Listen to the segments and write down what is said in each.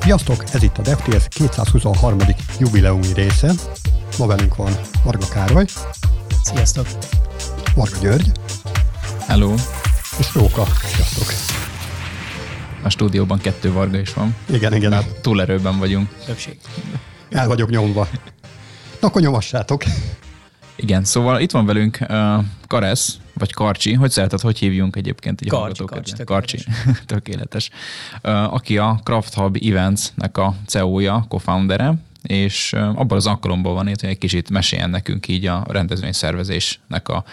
Sziasztok, ez itt a DevTS 223. jubileumi része. Ma velünk van Varga Károly. Sziasztok. Varga György. Hello. És Róka. Sziasztok. A stúdióban kettő Varga is van. Igen, igen. Hát túlerőben vagyunk. Többség. El vagyok nyomva. Na, akkor nyomassátok. Igen, szóval itt van velünk uh, Karesz, vagy Karcsi, hogy szereted, hogy hívjunk egyébként egy Karcsi, Karcsi, tökéletes. Karcsi, tökéletes. Aki a Craft Hub Events-nek a CEO-ja, co-foundere, és abban az alkalomból van itt, hogy egy kicsit meséljen nekünk így a rendezvényszervezésnek a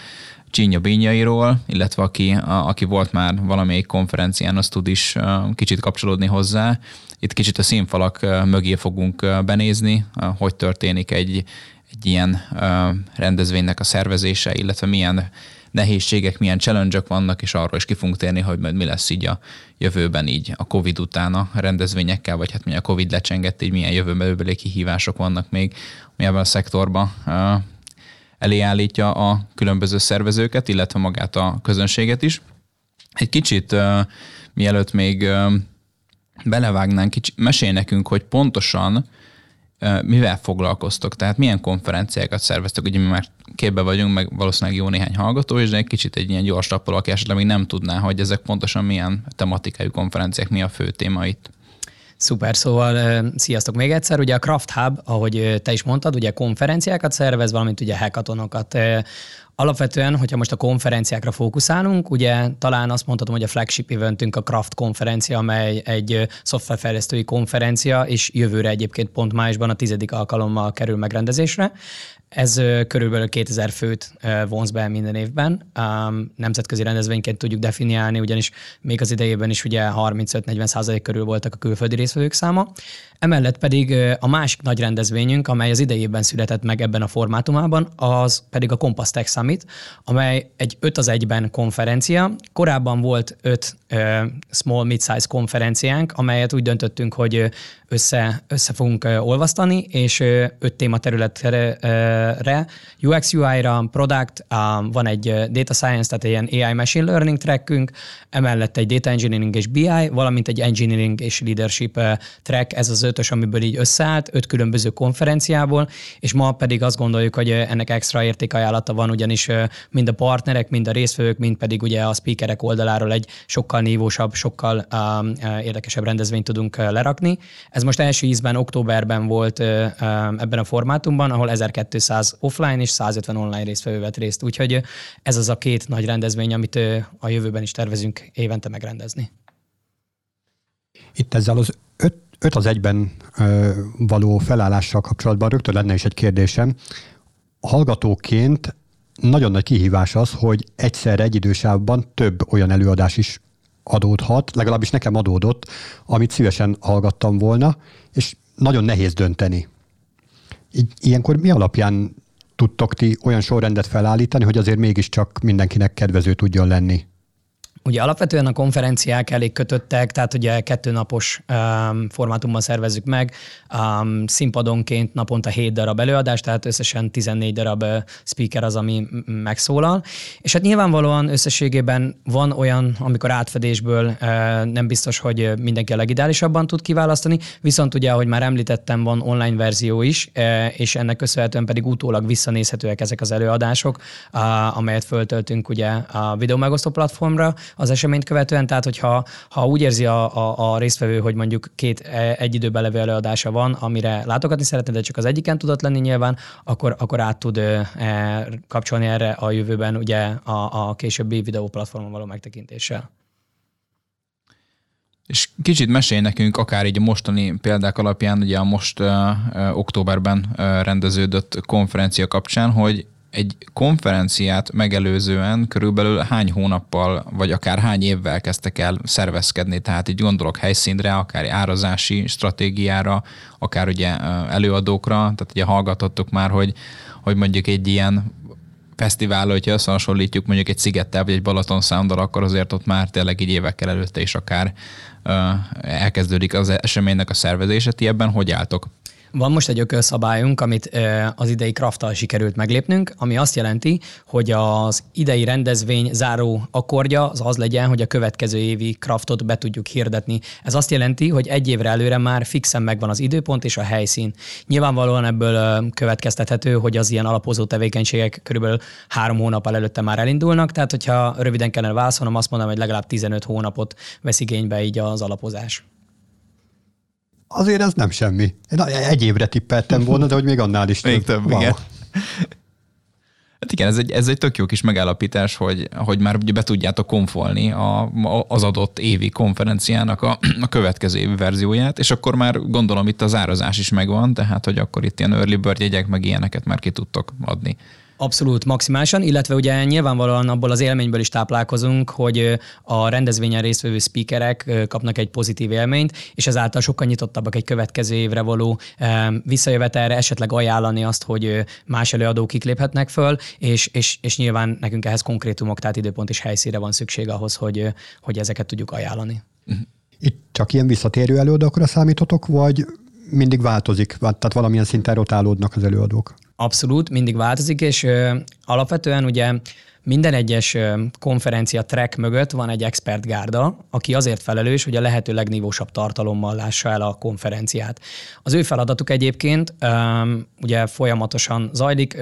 csínya bínyairól, illetve aki, a, aki volt már valamelyik konferencián, az tud is kicsit kapcsolódni hozzá. Itt kicsit a színfalak mögé fogunk benézni, hogy történik egy, egy ilyen rendezvénynek a szervezése, illetve milyen nehézségek, milyen challenge vannak, és arról is ki fogunk térni, hogy majd mi lesz így a jövőben így a Covid után a rendezvényekkel, vagy hát mi a Covid lecsengett, így milyen jövőbeli kihívások vannak még, mi ebben a szektorban elé állítja a különböző szervezőket, illetve magát a közönséget is. Egy kicsit mielőtt még belevágnánk, kicsit mesél nekünk, hogy pontosan mivel foglalkoztok? Tehát milyen konferenciákat szerveztek? Ugye mi már képbe vagyunk, meg valószínűleg jó néhány hallgató, és de egy kicsit egy ilyen gyors tappal, aki esetleg még nem tudná, hogy ezek pontosan milyen tematikájú konferenciák, mi a fő téma itt. Szuper, szóval sziasztok még egyszer. Ugye a Craft Hub, ahogy te is mondtad, ugye konferenciákat szervez, valamint ugye hackathonokat. Alapvetően, hogyha most a konferenciákra fókuszálunk, ugye talán azt mondhatom, hogy a flagship eventünk a Craft konferencia, amely egy szoftverfejlesztői konferencia, és jövőre egyébként pont májusban a tizedik alkalommal kerül megrendezésre. Ez körülbelül 2000 főt vonz be minden évben. Nemzetközi rendezvényként tudjuk definiálni, ugyanis még az idejében is ugye 35-40 százalék körül voltak a külföldi részvevők száma. Emellett pedig a másik nagy rendezvényünk, amely az idejében született meg ebben a formátumában, az pedig a Compass Tech Summit, amely egy 5 az 1-ben konferencia. Korábban volt 5 uh, small mid-size konferenciánk, amelyet úgy döntöttünk, hogy össze, össze fogunk olvasztani, és öt tématerületre, UX, UI-ra, product, van egy data science, tehát ilyen AI machine learning trackünk, emellett egy data engineering és BI, valamint egy engineering és leadership track, ez az ötös, amiből így összeállt, öt különböző konferenciából, és ma pedig azt gondoljuk, hogy ennek extra értékajánlata van, ugyanis mind a partnerek, mind a résztvevők, mind pedig ugye a speakerek oldaláról egy sokkal nívósabb, sokkal um, érdekesebb rendezvényt tudunk lerakni. Ez most első ízben októberben volt ebben a formátumban, ahol 1200 offline és 150 online résztvevő vett részt. Úgyhogy ez az a két nagy rendezvény, amit a jövőben is tervezünk évente megrendezni. Itt ezzel az öt, az egyben való felállással kapcsolatban rögtön lenne is egy kérdésem. Hallgatóként nagyon nagy kihívás az, hogy egyszerre egy idősávban több olyan előadás is adódhat, legalábbis nekem adódott, amit szívesen hallgattam volna, és nagyon nehéz dönteni. Ilyenkor mi alapján tudtok ti olyan sorrendet felállítani, hogy azért mégiscsak mindenkinek kedvező tudjon lenni? Ugye alapvetően a konferenciák elég kötöttek, tehát ugye kettő napos um, formátumban szervezzük meg, um, színpadonként naponta 7 darab előadás, tehát összesen 14 darab speaker az, ami megszólal. És hát nyilvánvalóan összességében van olyan, amikor átfedésből uh, nem biztos, hogy mindenki a legideálisabban tud kiválasztani, viszont ugye, ahogy már említettem, van online verzió is, uh, és ennek köszönhetően pedig utólag visszanézhetőek ezek az előadások, uh, amelyet föltöltünk ugye a videó megosztó platformra, az eseményt követően, tehát hogyha ha úgy érzi a, a, a résztvevő, hogy mondjuk két e, egy időben levő előadása van, amire látogatni szeretne, de csak az egyiken tudott lenni nyilván, akkor, akkor át tud e, kapcsolni erre a jövőben ugye a, a későbbi videóplatformon való megtekintéssel. És kicsit mesél nekünk, akár így a mostani példák alapján, ugye a most uh, októberben uh, rendeződött konferencia kapcsán, hogy egy konferenciát megelőzően körülbelül hány hónappal, vagy akár hány évvel kezdtek el szervezkedni, tehát így gondolok helyszínre, akár árazási stratégiára, akár ugye előadókra, tehát ugye hallgatottuk már, hogy, hogy mondjuk egy ilyen fesztivál, hogyha összehasonlítjuk mondjuk egy szigettel, vagy egy Balaton sound akkor azért ott már tényleg így évekkel előtte is akár elkezdődik az eseménynek a szervezése. Ti ebben hogy álltok? Van most egy ökölszabályunk, amit az idei krafttal sikerült meglépnünk, ami azt jelenti, hogy az idei rendezvény záró akkordja az az legyen, hogy a következő évi kraftot be tudjuk hirdetni. Ez azt jelenti, hogy egy évre előre már fixen megvan az időpont és a helyszín. Nyilvánvalóan ebből következtethető, hogy az ilyen alapozó tevékenységek körülbelül három hónap előtte már elindulnak, tehát hogyha röviden kellene válaszolnom, azt mondom, hogy legalább 15 hónapot vesz igénybe így az alapozás azért ez nem semmi. Én egy évre tippeltem volna, de hogy még annál is több. Még több, wow. igen. Hát igen, ez egy, ez egy tök jó kis megállapítás, hogy, hogy már be tudjátok konfolni a, az adott évi konferenciának a, a következő évi verzióját, és akkor már gondolom itt az árazás is megvan, tehát hogy akkor itt ilyen early bird jegyek, meg ilyeneket már ki tudtok adni. Abszolút maximálisan, illetve ugye nyilvánvalóan abból az élményből is táplálkozunk, hogy a rendezvényen résztvevő speakerek kapnak egy pozitív élményt, és ezáltal sokkal nyitottabbak egy következő évre való visszajövetelre, esetleg ajánlani azt, hogy más előadók kikléphetnek föl, és, és, és nyilván nekünk ehhez konkrétumok, tehát időpont és helyszíre van szükség ahhoz, hogy, hogy ezeket tudjuk ajánlani. Itt csak ilyen visszatérő előadókra számítotok, vagy mindig változik, tehát valamilyen szinten rotálódnak az előadók? Abszolút, mindig változik, és ö, alapvetően ugye minden egyes konferencia track mögött van egy expert gárda, aki azért felelős, hogy a lehető legnívósabb tartalommal lássa el a konferenciát. Az ő feladatuk egyébként ugye folyamatosan zajlik,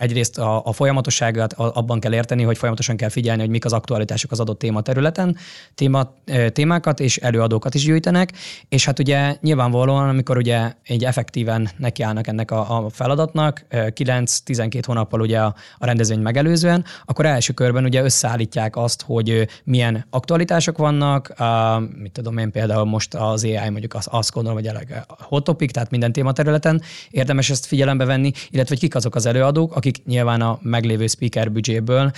egyrészt a, a folyamatosságát abban kell érteni, hogy folyamatosan kell figyelni, hogy mik az aktualitások az adott téma területen, téma, témákat és előadókat is gyűjtenek, és hát ugye nyilvánvalóan, amikor ugye egy effektíven nekiállnak ennek a, a feladatnak, 9-12 hónappal ugye a, a rendezvény megelőzően, akkor első körben ugye összeállítják azt, hogy milyen aktualitások vannak, a, mit tudom én például most az AI mondjuk azt, azt gondolom, hogy a hot topic, tehát minden téma területen érdemes ezt figyelembe venni, illetve hogy kik azok az előadók, akik akik nyilván a meglévő speaker büdzséből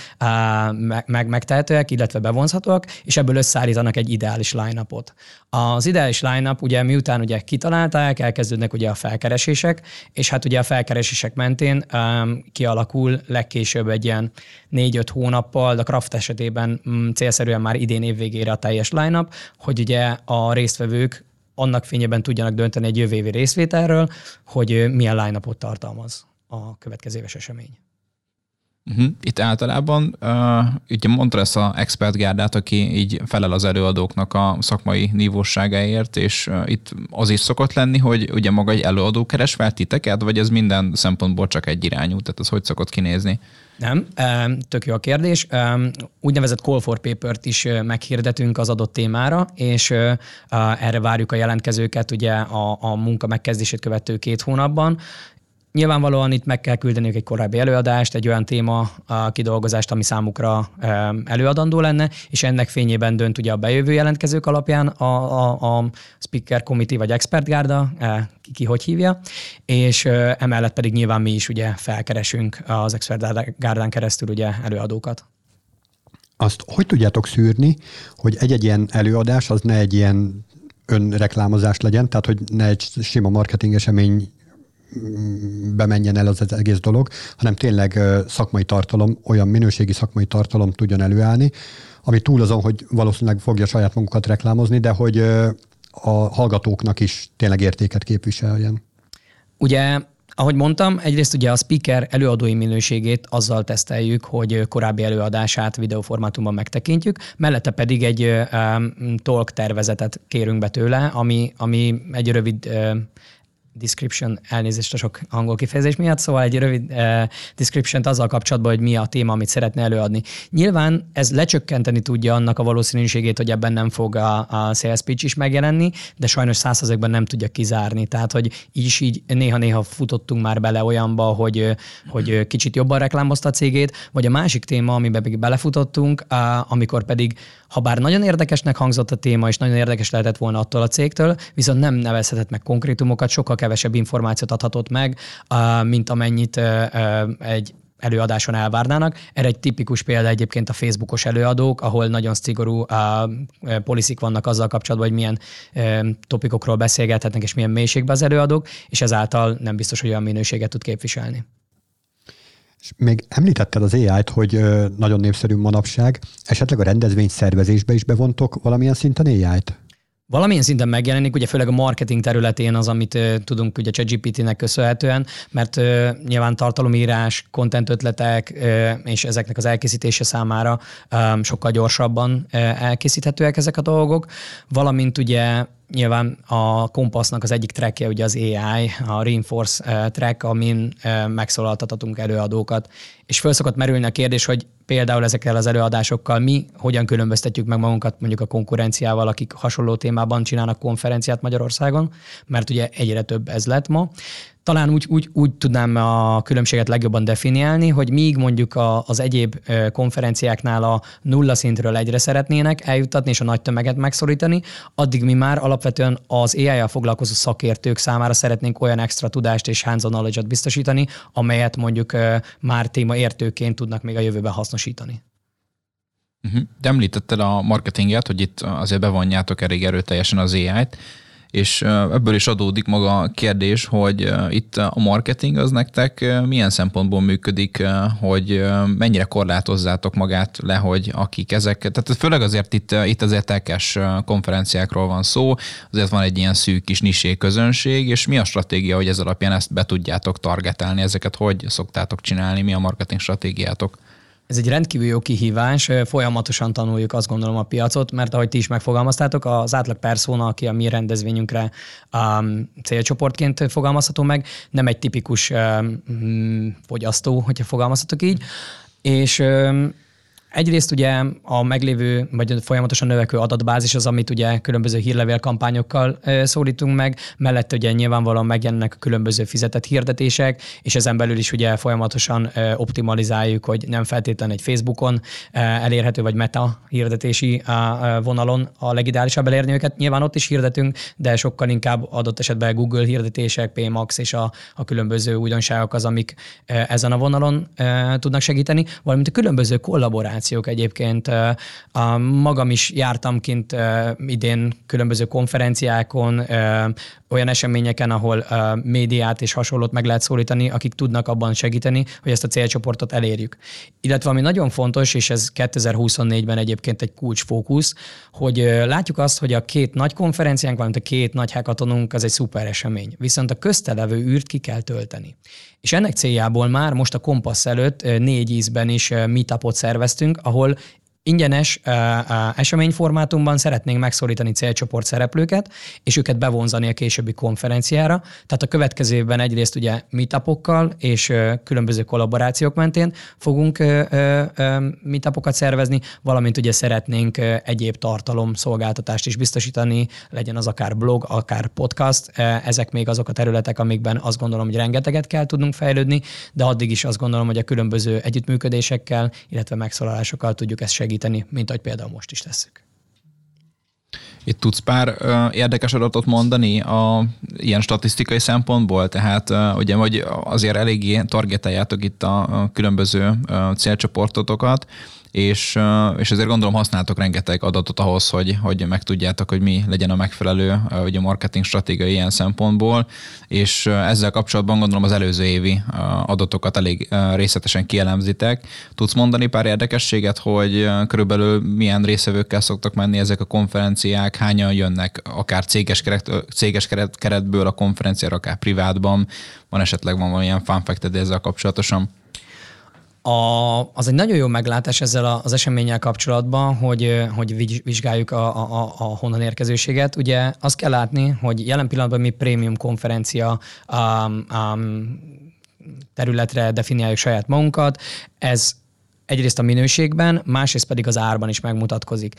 meg, meg, megtehetőek, illetve bevonzhatóak, és ebből összeállítanak egy ideális line. Az ideális line ugye miután ugye kitalálták, elkezdődnek ugye a felkeresések, és hát ugye a felkeresések mentén um, kialakul legkésőbb egy ilyen négy-öt hónappal, de a Kraft esetében um, célszerűen már idén évvégére a teljes line hogy ugye a résztvevők annak fényében tudjanak dönteni egy jövő évi részvételről, hogy milyen line tartalmaz a következő éves esemény. Uh-huh. Itt általában uh, ugye mondta ezt a expert gárdát, aki így felel az előadóknak a szakmai nívóságáért, és uh, itt az is szokott lenni, hogy ugye maga egy előadó keres fel titeket, vagy ez minden szempontból csak egy irányú, tehát ez hogy szokott kinézni? Nem, tök jó a kérdés. Úgynevezett call for paper-t is meghirdetünk az adott témára, és erre várjuk a jelentkezőket ugye a, a munka megkezdését követő két hónapban. Nyilvánvalóan itt meg kell küldeniük egy korábbi előadást, egy olyan téma a kidolgozást, ami számukra előadandó lenne, és ennek fényében dönt ugye a bejövő jelentkezők alapján a, a, a Speaker Committee vagy Expert Gárda, ki, ki hogy hívja, és emellett pedig nyilván mi is ugye felkeresünk az Expert Gárdán keresztül ugye előadókat. Azt hogy tudjátok szűrni, hogy egy-egy ilyen előadás az ne egy ilyen önreklámozás legyen, tehát hogy ne egy sima marketing esemény bemenjen el az, az egész dolog, hanem tényleg szakmai tartalom, olyan minőségi szakmai tartalom tudjon előállni, ami túl azon, hogy valószínűleg fogja saját magukat reklámozni, de hogy a hallgatóknak is tényleg értéket képviseljen. Ugye ahogy mondtam, egyrészt ugye a speaker előadói minőségét azzal teszteljük, hogy korábbi előadását videóformátumban megtekintjük, mellette pedig egy um, talk tervezetet kérünk be tőle, ami, ami egy rövid um, description, elnézést a sok angol kifejezés miatt, szóval egy rövid uh, description azzal kapcsolatban, hogy mi a téma, amit szeretne előadni. Nyilván ez lecsökkenteni tudja annak a valószínűségét, hogy ebben nem fog a, a sales pitch is megjelenni, de sajnos százszerzekben nem tudja kizárni. Tehát, hogy így is így néha-néha futottunk már bele olyanba, hogy, hogy kicsit jobban reklámozta a cégét, vagy a másik téma, amiben pedig belefutottunk, amikor pedig ha bár nagyon érdekesnek hangzott a téma, és nagyon érdekes lehetett volna attól a cégtől, viszont nem nevezhetett meg konkrétumokat, sokkal kevesebb információt adhatott meg, mint amennyit egy előadáson elvárnának. Erre egy tipikus példa egyébként a Facebookos előadók, ahol nagyon szigorú a poliszik vannak azzal kapcsolatban, hogy milyen topikokról beszélgethetnek, és milyen mélységben az előadók, és ezáltal nem biztos, hogy olyan minőséget tud képviselni. És még említetted az AI-t, hogy nagyon népszerű manapság. Esetleg a rendezvény szervezésbe is bevontok valamilyen szinten AI-t? Valamilyen szinten megjelenik, ugye főleg a marketing területén az, amit uh, tudunk ugye ChatGPT-nek köszönhetően, mert uh, nyilván tartalomírás, content ötletek uh, és ezeknek az elkészítése számára um, sokkal gyorsabban uh, elkészíthetőek ezek a dolgok, valamint ugye nyilván a Kompassnak az egyik trackje ugye az AI, a Reinforce track, amin megszólaltathatunk előadókat. És föl szokott merülni a kérdés, hogy például ezekkel az előadásokkal mi hogyan különböztetjük meg magunkat mondjuk a konkurenciával, akik hasonló témában csinálnak konferenciát Magyarországon, mert ugye egyre több ez lett ma talán úgy, úgy, úgy tudnám a különbséget legjobban definiálni, hogy míg mondjuk a, az egyéb konferenciáknál a nulla szintről egyre szeretnének eljuttatni és a nagy tömeget megszorítani, addig mi már alapvetően az AI-jal foglalkozó szakértők számára szeretnénk olyan extra tudást és hands-on knowledge-ot biztosítani, amelyet mondjuk már téma értőként tudnak még a jövőben hasznosítani. Mhm. De említetted a marketinget, hogy itt azért bevonjátok elég erőteljesen az AI-t és ebből is adódik maga a kérdés, hogy itt a marketing az nektek milyen szempontból működik, hogy mennyire korlátozzátok magát le, hogy akik ezek, tehát főleg azért itt, itt az értekes konferenciákról van szó, azért van egy ilyen szűk kis nisé közönség, és mi a stratégia, hogy ez alapján ezt be tudjátok targetálni, ezeket hogy szoktátok csinálni, mi a marketing stratégiátok? Ez egy rendkívül jó kihívás, folyamatosan tanuljuk azt gondolom a piacot, mert ahogy ti is megfogalmaztátok, az átlag persona, aki a mi rendezvényünkre um, célcsoportként fogalmazható meg, nem egy tipikus um, fogyasztó, hogyha fogalmazhatok így, és um, Egyrészt ugye a meglévő, vagy folyamatosan növekvő adatbázis az, amit ugye különböző hírlevél kampányokkal szólítunk meg, mellette ugye nyilvánvalóan megjelennek a különböző fizetett hirdetések, és ezen belül is ugye folyamatosan optimalizáljuk, hogy nem feltétlenül egy Facebookon elérhető, vagy meta hirdetési vonalon a legideálisabb elérni őket. Nyilván ott is hirdetünk, de sokkal inkább adott esetben Google hirdetések, PMAX és a, a különböző újdonságok az, amik ezen a vonalon tudnak segíteni, valamint a különböző kollaborációk információk egyébként. Magam is jártam kint idén különböző konferenciákon, olyan eseményeken, ahol médiát és hasonlót meg lehet szólítani, akik tudnak abban segíteni, hogy ezt a célcsoportot elérjük. Illetve ami nagyon fontos, és ez 2024-ben egyébként egy kulcsfókusz, hogy látjuk azt, hogy a két nagy konferenciánk, valamint a két nagy hackathonunk az egy szuper esemény. Viszont a köztelevő űrt ki kell tölteni. És ennek céljából már most a Kompassz előtt négy ízben is meetupot szerveztünk, ahol ingyenes uh, uh, eseményformátumban szeretnénk megszólítani célcsoport szereplőket, és őket bevonzani a későbbi konferenciára. Tehát a következő évben egyrészt ugye meetupokkal és uh, különböző kollaborációk mentén fogunk uh, uh, meetupokat szervezni, valamint ugye szeretnénk uh, egyéb tartalom szolgáltatást is biztosítani, legyen az akár blog, akár podcast. Uh, ezek még azok a területek, amikben azt gondolom, hogy rengeteget kell tudnunk fejlődni, de addig is azt gondolom, hogy a különböző együttműködésekkel, illetve megszólalásokkal tudjuk ezt segíteni segíteni, mint ahogy például most is tesszük. Itt tudsz pár ö, érdekes adatot mondani a ilyen statisztikai szempontból? Tehát ö, ugye, hogy azért eléggé targeteljátok itt a, a különböző ö, célcsoportotokat, és, és ezért gondolom használtok rengeteg adatot ahhoz, hogy, hogy megtudjátok, hogy mi legyen a megfelelő ugye marketing stratégia ilyen szempontból, és ezzel kapcsolatban gondolom az előző évi adatokat elég részletesen kielemzitek. Tudsz mondani pár érdekességet, hogy körülbelül milyen részevőkkel szoktak menni ezek a konferenciák, hányan jönnek akár céges, keret, céges keret, keretből a konferenciára, akár privátban, van esetleg van valamilyen fanfekted ezzel kapcsolatosan? A, az egy nagyon jó meglátás ezzel az eseménnyel kapcsolatban, hogy, hogy vizsgáljuk a, a, a honnan érkezőséget. Ugye azt kell látni, hogy jelen pillanatban mi prémium konferencia um, um, területre definiáljuk saját magunkat. Ez egyrészt a minőségben, másrészt pedig az árban is megmutatkozik.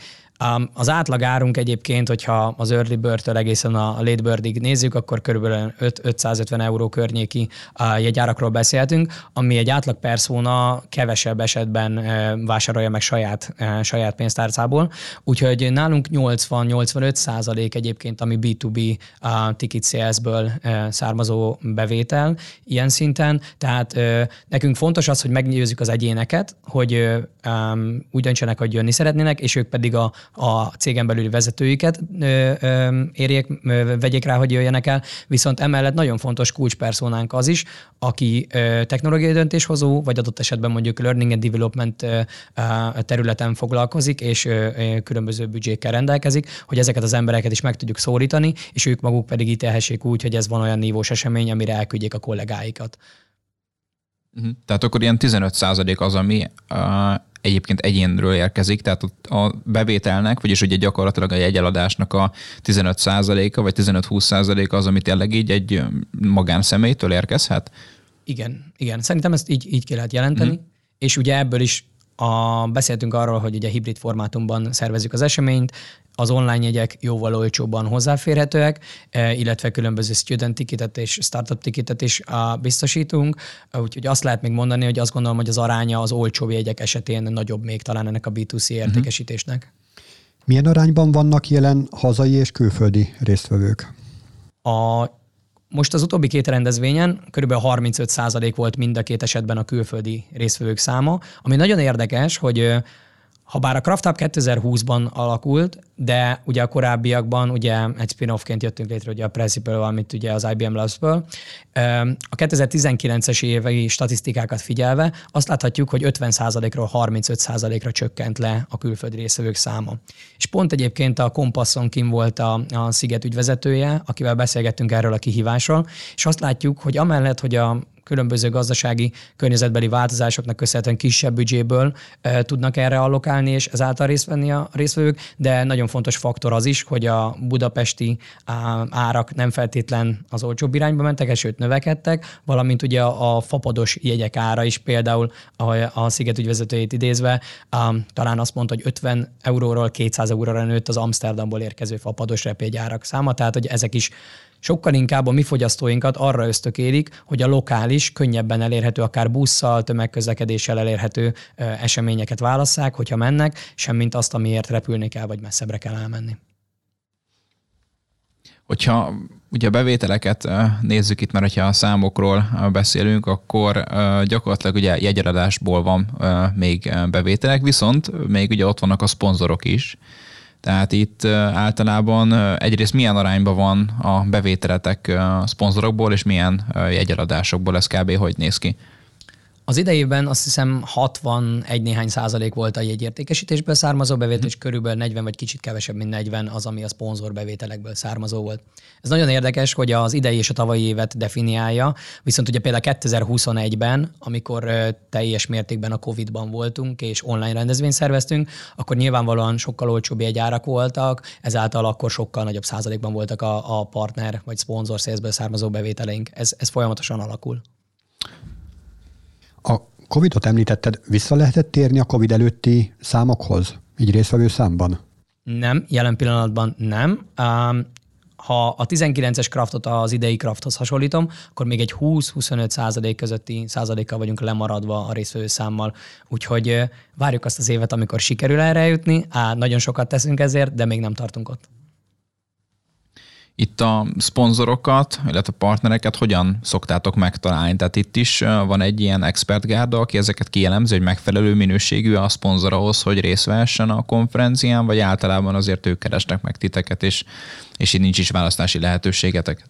Az átlag árunk egyébként, hogyha az early bird egészen a late birdig nézzük, akkor körülbelül 550 euró környéki jegyárakról beszélhetünk, ami egy átlag perszóna kevesebb esetben vásárolja meg saját, saját pénztárcából. Úgyhogy nálunk 80-85 százalék egyébként, ami B2B ticket sales-ből származó bevétel ilyen szinten. Tehát nekünk fontos az, hogy meggyőzzük az egyéneket, hogy hogy um, úgy döntsenek, hogy jönni szeretnének, és ők pedig a, a cégen belüli vezetőiket ö, ö, érjék, ö, vegyék rá, hogy jöjjenek el. Viszont emellett nagyon fontos kulcspersonánk az is, aki ö, technológiai döntéshozó, vagy adott esetben mondjuk learning and development ö, ö, területen foglalkozik, és ö, ö, különböző büdzsékkel rendelkezik, hogy ezeket az embereket is meg tudjuk szólítani, és ők maguk pedig ítélhessék úgy, hogy ez van olyan nívós esemény, amire elküldjék a kollégáikat. Uh-huh. Tehát akkor ilyen 15% az, ami uh, egyébként egyénről érkezik, tehát a bevételnek, vagyis ugye gyakorlatilag a jegyeladásnak a 15 a vagy 15-20 a az, amit tényleg így egy magánszemélytől érkezhet? Igen, igen. Szerintem ezt így, így ki lehet jelenteni, uh-huh. és ugye ebből is a, beszéltünk arról, hogy ugye hibrid formátumban szervezzük az eseményt, az online jegyek jóval olcsóbban hozzáférhetőek, e, illetve különböző student ticketet és startup ticketet is biztosítunk, úgyhogy azt lehet még mondani, hogy azt gondolom, hogy az aránya az olcsó jegyek esetén nagyobb még talán ennek a B2C mhm. értékesítésnek. Milyen arányban vannak jelen hazai és külföldi résztvevők? A most az utóbbi két rendezvényen kb. 35% volt mind a két esetben a külföldi résztvevők száma, ami nagyon érdekes, hogy ha bár a Craft Hub 2020-ban alakult, de ugye a korábbiakban ugye egy spin-offként jöttünk létre ugye a Principal, amit ugye az IBM Labs-ből. A 2019-es évei statisztikákat figyelve azt láthatjuk, hogy 50%-ról 35%-ra csökkent le a külföldi részvevők száma. És pont egyébként a Kompasson kim volt a, a Sziget ügyvezetője, akivel beszélgettünk erről a kihívásról, és azt látjuk, hogy amellett, hogy a különböző gazdasági környezetbeli változásoknak köszönhetően kisebb büdzséből tudnak erre allokálni, és ezáltal részt venni a részvevők, de nagyon fontos faktor az is, hogy a budapesti árak nem feltétlen az olcsóbb irányba mentek, sőt növekedtek, valamint ugye a, fapados jegyek ára is például a, a Sziget ügyvezetőjét idézve, talán azt mondta, hogy 50 euróról 200 euróra nőtt az Amsterdamból érkező fapados repjegyárak száma, tehát hogy ezek is sokkal inkább a mi fogyasztóinkat arra ösztökélik, hogy a lokális, könnyebben elérhető, akár busszal, tömegközlekedéssel elérhető eseményeket válasszák, hogyha mennek, semmint azt, amiért repülni kell, vagy messzebbre kell elmenni. Hogyha ugye a bevételeket nézzük itt, mert hogyha a számokról beszélünk, akkor gyakorlatilag ugye jegyeladásból van még bevételek, viszont még ugye ott vannak a szponzorok is, tehát itt általában egyrészt milyen arányban van a bevételetek szponzorokból, és milyen jegyeladásokból, ez kb. hogy néz ki? Az idejében azt hiszem 61 néhány százalék volt a jegyértékesítésből származó bevétel, és körülbelül 40 vagy kicsit kevesebb, mint 40 az, ami a szponzor bevételekből származó volt. Ez nagyon érdekes, hogy az idei és a tavalyi évet definiálja, viszont ugye például 2021-ben, amikor teljes mértékben a Covid-ban voltunk, és online rendezvényt szerveztünk, akkor nyilvánvalóan sokkal olcsóbb jegyárak voltak, ezáltal akkor sokkal nagyobb százalékban voltak a, a partner vagy szponzor szélzből származó bevételeink. Ez, ez folyamatosan alakul. A Covid-ot említetted, vissza lehetett térni a Covid előtti számokhoz, így részvevő számban? Nem, jelen pillanatban nem. Um, ha a 19-es kraftot az idei krafthoz hasonlítom, akkor még egy 20-25 százalék közötti százalékkal vagyunk lemaradva a részvevő számmal. Úgyhogy várjuk azt az évet, amikor sikerül erre jutni. Á, nagyon sokat teszünk ezért, de még nem tartunk ott. Itt a szponzorokat, illetve a partnereket hogyan szoktátok megtalálni? Tehát itt is van egy ilyen expertgárda, aki ezeket kielemzi, hogy megfelelő minőségű a szponzor ahhoz, hogy részt vehessen a konferencián, vagy általában azért ők keresnek meg titeket, és, és itt nincs is választási lehetőségetek?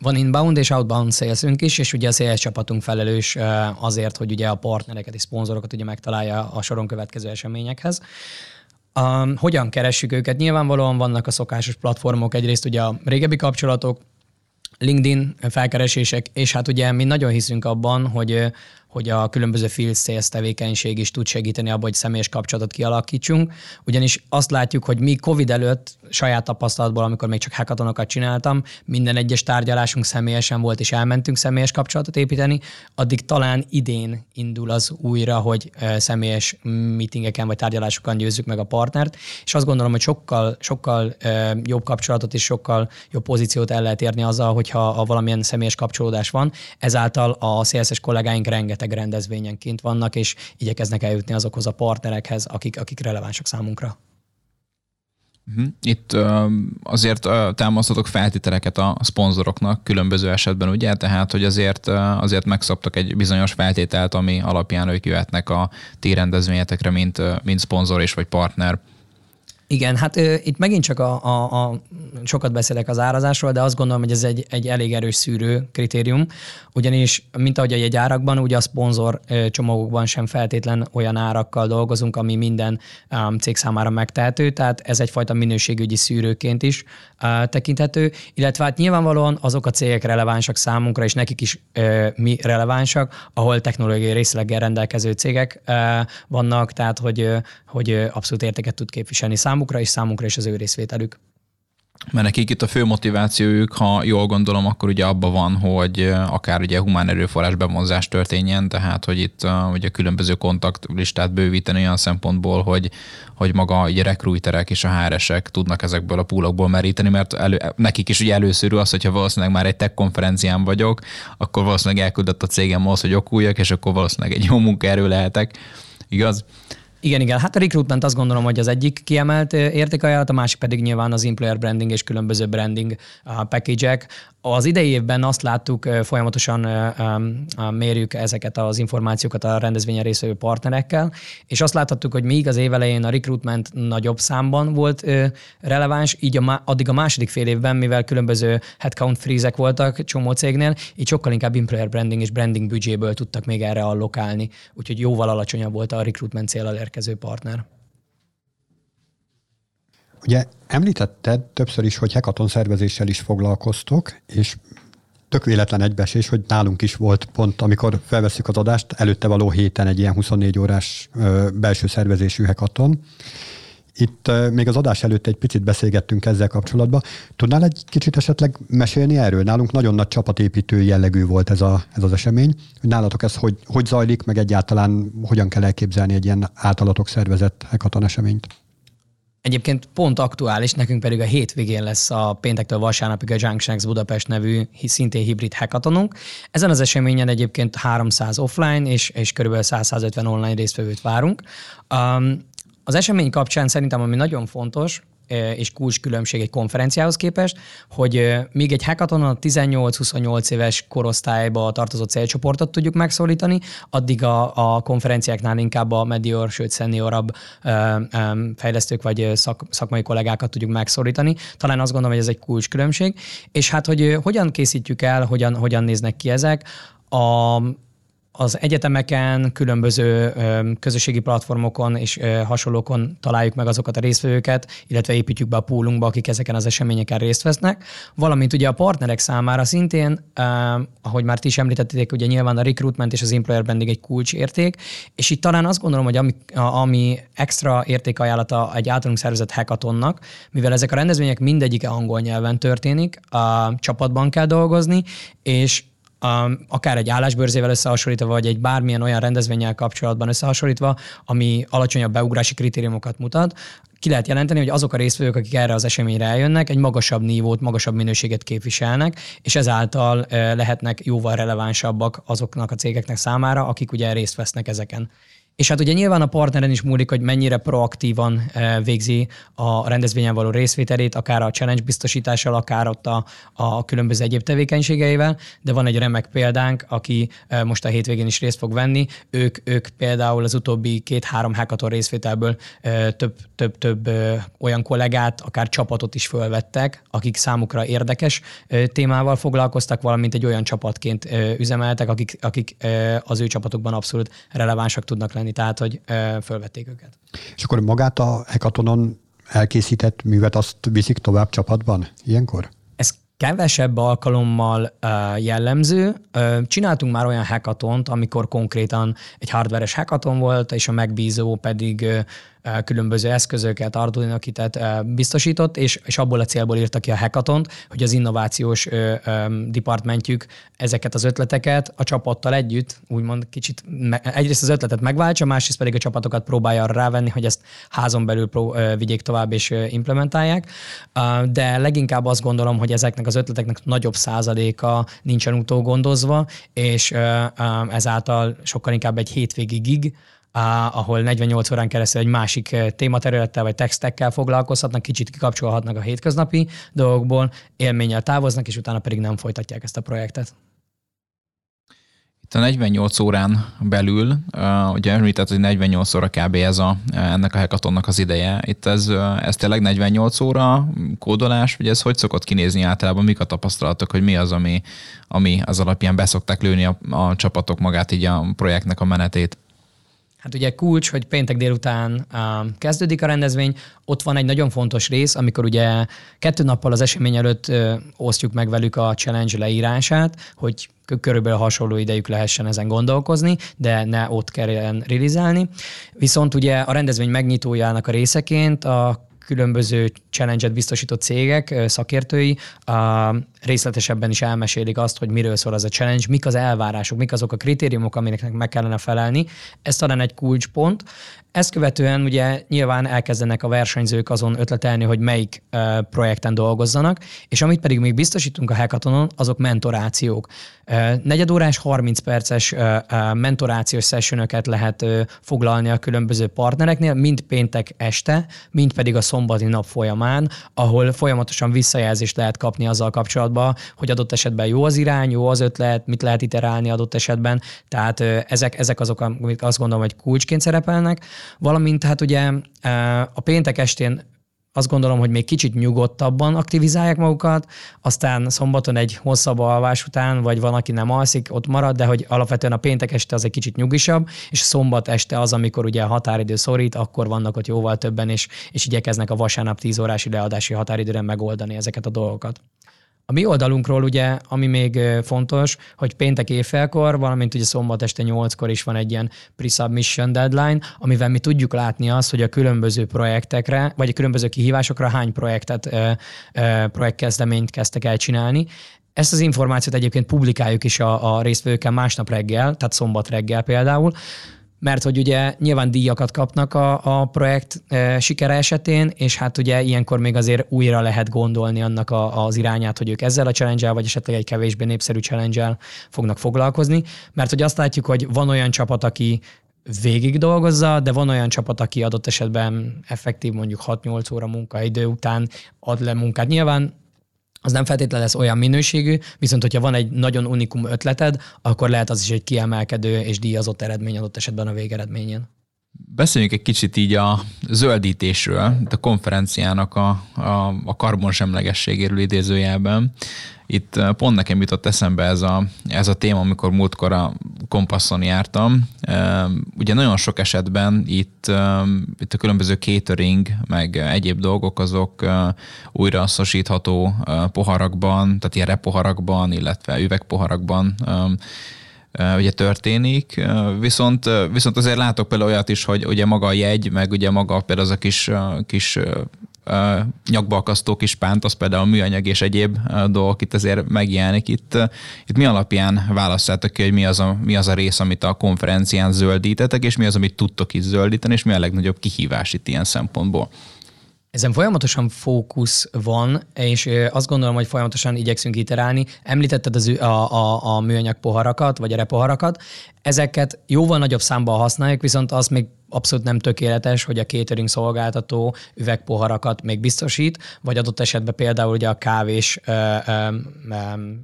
Van inbound és outbound salesünk is, és ugye a sales csapatunk felelős azért, hogy ugye a partnereket és szponzorokat ugye megtalálja a soron következő eseményekhez. Um, hogyan keressük őket? Nyilvánvalóan vannak a szokásos platformok, egyrészt ugye a régebbi kapcsolatok, LinkedIn felkeresések, és hát ugye mi nagyon hiszünk abban, hogy hogy a különböző field sales tevékenység is tud segíteni abban, hogy személyes kapcsolatot kialakítsunk. Ugyanis azt látjuk, hogy mi COVID előtt saját tapasztalatból, amikor még csak hackathonokat csináltam, minden egyes tárgyalásunk személyesen volt, és elmentünk személyes kapcsolatot építeni, addig talán idén indul az újra, hogy személyes meetingeken vagy tárgyalásokon győzzük meg a partnert, és azt gondolom, hogy sokkal, sokkal jobb kapcsolatot és sokkal jobb pozíciót el lehet érni azzal, hogyha valamilyen személyes kapcsolódás van. Ezáltal a CSS kollégáink rengeteg rengeteg rendezvényen kint vannak, és igyekeznek eljutni azokhoz a partnerekhez, akik, akik relevánsak számunkra. Mhm. Itt azért támasztatok feltételeket a szponzoroknak különböző esetben, ugye? Tehát, hogy azért, azért megszabtak egy bizonyos feltételt, ami alapján ők jöhetnek a ti rendezvényetekre, mint, mint szponzor és vagy partner. Igen, hát ö, itt megint csak a, a, a, sokat beszélek az árazásról, de azt gondolom, hogy ez egy, egy elég erős szűrő kritérium, ugyanis, mint ahogy egy árakban, ugye a szponzor csomagokban sem feltétlen olyan árakkal dolgozunk, ami minden cég számára megtehető, tehát ez egyfajta minőségügyi szűrőként is tekinthető, illetve hát nyilvánvalóan azok a cégek relevánsak számunkra, és nekik is mi relevánsak, ahol technológiai részleggel rendelkező cégek vannak, tehát hogy, hogy abszolút értéket tud képviselni számukra, és számunkra is az ő részvételük. Mert nekik itt a fő motivációjuk, ha jól gondolom, akkor ugye abban van, hogy akár ugye humán erőforrás bevonzás történjen, tehát hogy itt ugye különböző kontaktlistát bővíteni olyan szempontból, hogy, hogy maga ugye rekruiterek és a HR-esek tudnak ezekből a púlokból meríteni, mert elő, nekik is ugye először az, hogyha valószínűleg már egy tech konferencián vagyok, akkor valószínűleg elküldött a cégem az, hogy okuljak, és akkor valószínűleg egy jó munkaerő lehetek. Igaz? Igen, igen. Hát a recruitment azt gondolom, hogy az egyik kiemelt értékajánlat, a másik pedig nyilván az employer branding és különböző branding package-ek, az idei évben azt láttuk, folyamatosan mérjük ezeket az információkat a rendezvényen részvevő partnerekkel, és azt láthattuk, hogy még az év elején a recruitment nagyobb számban volt releváns, így a, addig a második fél évben, mivel különböző headcount freeze voltak csomó cégnél, így sokkal inkább employer branding és branding büdzséből tudtak még erre allokálni, úgyhogy jóval alacsonyabb volt a recruitment célral érkező partner. Ugye említetted többször is, hogy hekaton szervezéssel is foglalkoztok, és tök véletlen egybesés, hogy nálunk is volt pont, amikor felveszik az adást, előtte való héten egy ilyen 24 órás ö, belső szervezésű hekaton. Itt ö, még az adás előtt egy picit beszélgettünk ezzel kapcsolatban. Tudnál egy kicsit esetleg mesélni erről? Nálunk nagyon nagy csapatépítő jellegű volt ez, a, ez az esemény. Nálatok ez hogy, hogy zajlik, meg egyáltalán hogyan kell elképzelni egy ilyen általatok szervezett hekaton eseményt? Egyébként pont aktuális, nekünk pedig a hétvégén lesz a péntektől vasárnapig a Junctionx Budapest nevű szintén hibrid hackathonunk. Ezen az eseményen egyébként 300 offline és, és kb. 150 online résztvevőt várunk. Um, az esemény kapcsán szerintem, ami nagyon fontos, és kulcs különbség egy konferenciához képest, hogy még egy hackathonon a 18-28 éves korosztályba tartozó célcsoportot tudjuk megszólítani, addig a, a konferenciáknál inkább a medior, sőt szeniorabb fejlesztők vagy szak, szakmai kollégákat tudjuk megszólítani. Talán azt gondolom, hogy ez egy kulcs különbség. És hát, hogy hogyan készítjük el, hogyan, hogyan néznek ki ezek, a, az egyetemeken, különböző közösségi platformokon és hasonlókon találjuk meg azokat a résztvevőket, illetve építjük be a poolunkba, akik ezeken az eseményeken részt vesznek. Valamint ugye a partnerek számára szintén, ahogy már ti is említették, ugye nyilván a recruitment és az employer branding egy kulcsérték, és itt talán azt gondolom, hogy ami, ami extra értékajánlata egy általunk szervezett hackathonnak, mivel ezek a rendezvények mindegyike angol nyelven történik, a csapatban kell dolgozni, és um, akár egy állásbőrzével összehasonlítva, vagy egy bármilyen olyan rendezvényel kapcsolatban összehasonlítva, ami alacsonyabb beugrási kritériumokat mutat, ki lehet jelenteni, hogy azok a résztvevők, akik erre az eseményre eljönnek, egy magasabb nívót, magasabb minőséget képviselnek, és ezáltal lehetnek jóval relevánsabbak azoknak a cégeknek számára, akik ugye részt vesznek ezeken. És hát ugye nyilván a partneren is múlik, hogy mennyire proaktívan eh, végzi a rendezvényen való részvételét, akár a challenge biztosítással, akár ott a, a különböző egyéb tevékenységeivel, de van egy remek példánk, aki eh, most a hétvégén is részt fog venni. Ők, ők például az utóbbi két-három hackathon részvételből eh, több, több, több olyan kollégát, akár csapatot is fölvettek, akik számukra érdekes témával foglalkoztak, valamint egy olyan csapatként üzemeltek, akik, akik az ő csapatokban abszolút relevánsak tudnak lenni csinálni, tehát hogy fölvették őket. És akkor magát a hekatonon elkészített művet azt viszik tovább csapatban ilyenkor? Ez kevesebb alkalommal uh, jellemző. Uh, csináltunk már olyan hackatont, amikor konkrétan egy hardveres hackaton volt, és a megbízó pedig uh, különböző eszközöket, Arduino kitet biztosított, és, és abból a célból írta ki a hackatont, hogy az innovációs departmentjük ezeket az ötleteket a csapattal együtt, úgymond kicsit egyrészt az ötletet megváltsa, másrészt pedig a csapatokat próbálja arra rávenni, hogy ezt házon belül pró, vigyék tovább és implementálják. De leginkább azt gondolom, hogy ezeknek az ötleteknek nagyobb százaléka nincsen utógondozva, és ezáltal sokkal inkább egy hétvégi gig, ahol 48 órán keresztül egy másik tématerülettel vagy textekkel foglalkozhatnak, kicsit kikapcsolhatnak a hétköznapi dolgokból, élménnyel távoznak, és utána pedig nem folytatják ezt a projektet. Itt a 48 órán belül, uh, ugye említett, hogy 48 óra kb. ez a, ennek a hackathonnak az ideje. Itt ez, ez tényleg 48 óra kódolás, vagy ez hogy szokott kinézni általában? Mik a tapasztalatok, hogy mi az, ami, ami az alapján beszokták lőni a, a csapatok magát így a projektnek a menetét? Hát ugye kulcs, hogy péntek délután kezdődik a rendezvény, ott van egy nagyon fontos rész, amikor ugye kettő nappal az esemény előtt osztjuk meg velük a challenge leírását, hogy körülbelül hasonló idejük lehessen ezen gondolkozni, de ne ott kelljen rilizálni. Viszont ugye a rendezvény megnyitójának a részeként a különböző challenge-et biztosító cégek szakértői részletesebben is elmesélik azt, hogy miről szól az a challenge, mik az elvárások, mik azok a kritériumok, aminek meg kellene felelni. Ez talán egy kulcspont. Ezt követően ugye nyilván elkezdenek a versenyzők azon ötletelni, hogy melyik uh, projekten dolgozzanak, és amit pedig még biztosítunk a hackathonon, azok mentorációk. Uh, negyedórás, 30 perces uh, uh, mentorációs sessionöket lehet uh, foglalni a különböző partnereknél, mind péntek este, mind pedig a szombati nap folyamán, ahol folyamatosan visszajelzést lehet kapni azzal kapcsolatban, hogy adott esetben jó az irány, jó az ötlet, mit lehet iterálni adott esetben. Tehát ezek, ezek azok, amik azt gondolom, hogy kulcsként szerepelnek. Valamint hát ugye a péntek estén azt gondolom, hogy még kicsit nyugodtabban aktivizálják magukat, aztán szombaton egy hosszabb alvás után, vagy van, aki nem alszik, ott marad, de hogy alapvetően a péntek este az egy kicsit nyugisabb, és szombat este az, amikor ugye a határidő szorít, akkor vannak ott jóval többen, és, és igyekeznek a vasárnap 10 órási leadási határidőre megoldani ezeket a dolgokat. A mi oldalunkról ugye, ami még fontos, hogy péntek éjfélkor, valamint ugye szombat este nyolckor is van egy ilyen pre-submission deadline, amivel mi tudjuk látni azt, hogy a különböző projektekre, vagy a különböző kihívásokra hány projektet, projektkezdeményt kezdtek el csinálni. Ezt az információt egyébként publikáljuk is a, a résztvevőkkel másnap reggel, tehát szombat reggel például, mert hogy ugye nyilván díjakat kapnak a, a projekt e, sikere esetén, és hát ugye ilyenkor még azért újra lehet gondolni annak a, az irányát, hogy ők ezzel a challenge vagy esetleg egy kevésbé népszerű challenge fognak foglalkozni, mert hogy azt látjuk, hogy van olyan csapat, aki végig dolgozza, de van olyan csapat, aki adott esetben effektív mondjuk 6-8 óra munkaidő után ad le munkát. Nyilván az nem feltétlenül lesz olyan minőségű, viszont hogyha van egy nagyon unikum ötleted, akkor lehet az is egy kiemelkedő és díjazott eredmény adott esetben a végeredményen. Beszéljünk egy kicsit így a zöldítésről, a konferenciának a, a, a karbonsemlegességéről idézőjelben. Itt eh, pont nekem jutott eszembe ez a, ez a téma, amikor múltkor a kompasszon jártam. Eh, ugye nagyon sok esetben itt, eh, itt a különböző catering, meg egyéb dolgok azok újra szosítható poharakban, tehát ilyen repoharakban, illetve üvegpoharakban ugye történik, viszont, viszont azért látok például olyat is, hogy ugye maga a jegy, meg ugye maga például az a kis, kis nyakba akasztó kis pánt, az például műanyag és egyéb dolgok itt azért megjelenik. Itt, itt mi alapján választjátok ki, hogy mi az, a, mi az a rész, amit a konferencián zöldítetek, és mi az, amit tudtok is zöldíteni, és mi a legnagyobb kihívás itt ilyen szempontból? Ezen folyamatosan fókusz van, és azt gondolom, hogy folyamatosan igyekszünk iterálni. Említetted az, a, a, a műanyag poharakat, vagy a repoharakat. Ezeket jóval nagyobb számban használjuk, viszont az még abszolút nem tökéletes, hogy a catering szolgáltató üvegpoharakat még biztosít, vagy adott esetben például ugye a kávés ö, ö, ö,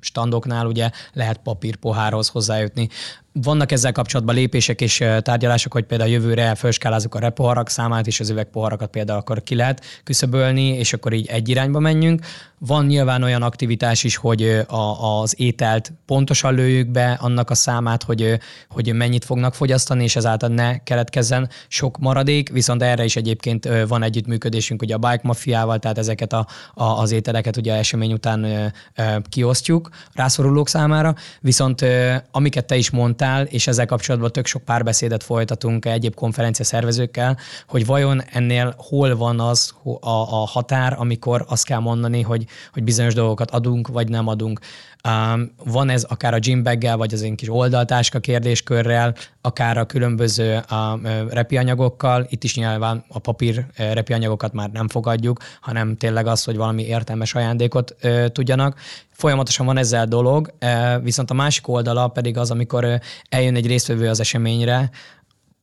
standoknál ugye lehet papírpohárhoz hozzájutni. Vannak ezzel kapcsolatban lépések és tárgyalások, hogy például jövőre felskálázzuk a repoharak számát, és az üvegpoharakat például akkor ki lehet küszöbölni, és akkor így egy irányba menjünk. Van nyilván olyan aktivitás is, hogy a, az ételt pontosan lőjük be, annak a számát, hogy, hogy mennyit fognak fogyasztani, és ezáltal ne keletkezzen sok maradék, viszont erre is egyébként van együttműködésünk ugye a Bike Mafiával, tehát ezeket a, a, az ételeket ugye esemény után kiosztjuk rászorulók számára, viszont amiket te is mondtál, és ezzel kapcsolatban tök sok párbeszédet folytatunk egyéb konferencia szervezőkkel, hogy vajon ennél hol van az a, a határ, amikor azt kell mondani, hogy, hogy bizonyos dolgokat adunk, vagy nem adunk. Um, van ez akár a gymbaggel, vagy az én kis oldaltáska kérdéskörrel, akár a különböző um, repianyagokkal. Itt is nyilván a papír repianyagokat már nem fogadjuk, hanem tényleg az, hogy valami értelmes ajándékot uh, tudjanak. Folyamatosan van ezzel dolog, viszont a másik oldala pedig az, amikor eljön egy résztvevő az eseményre,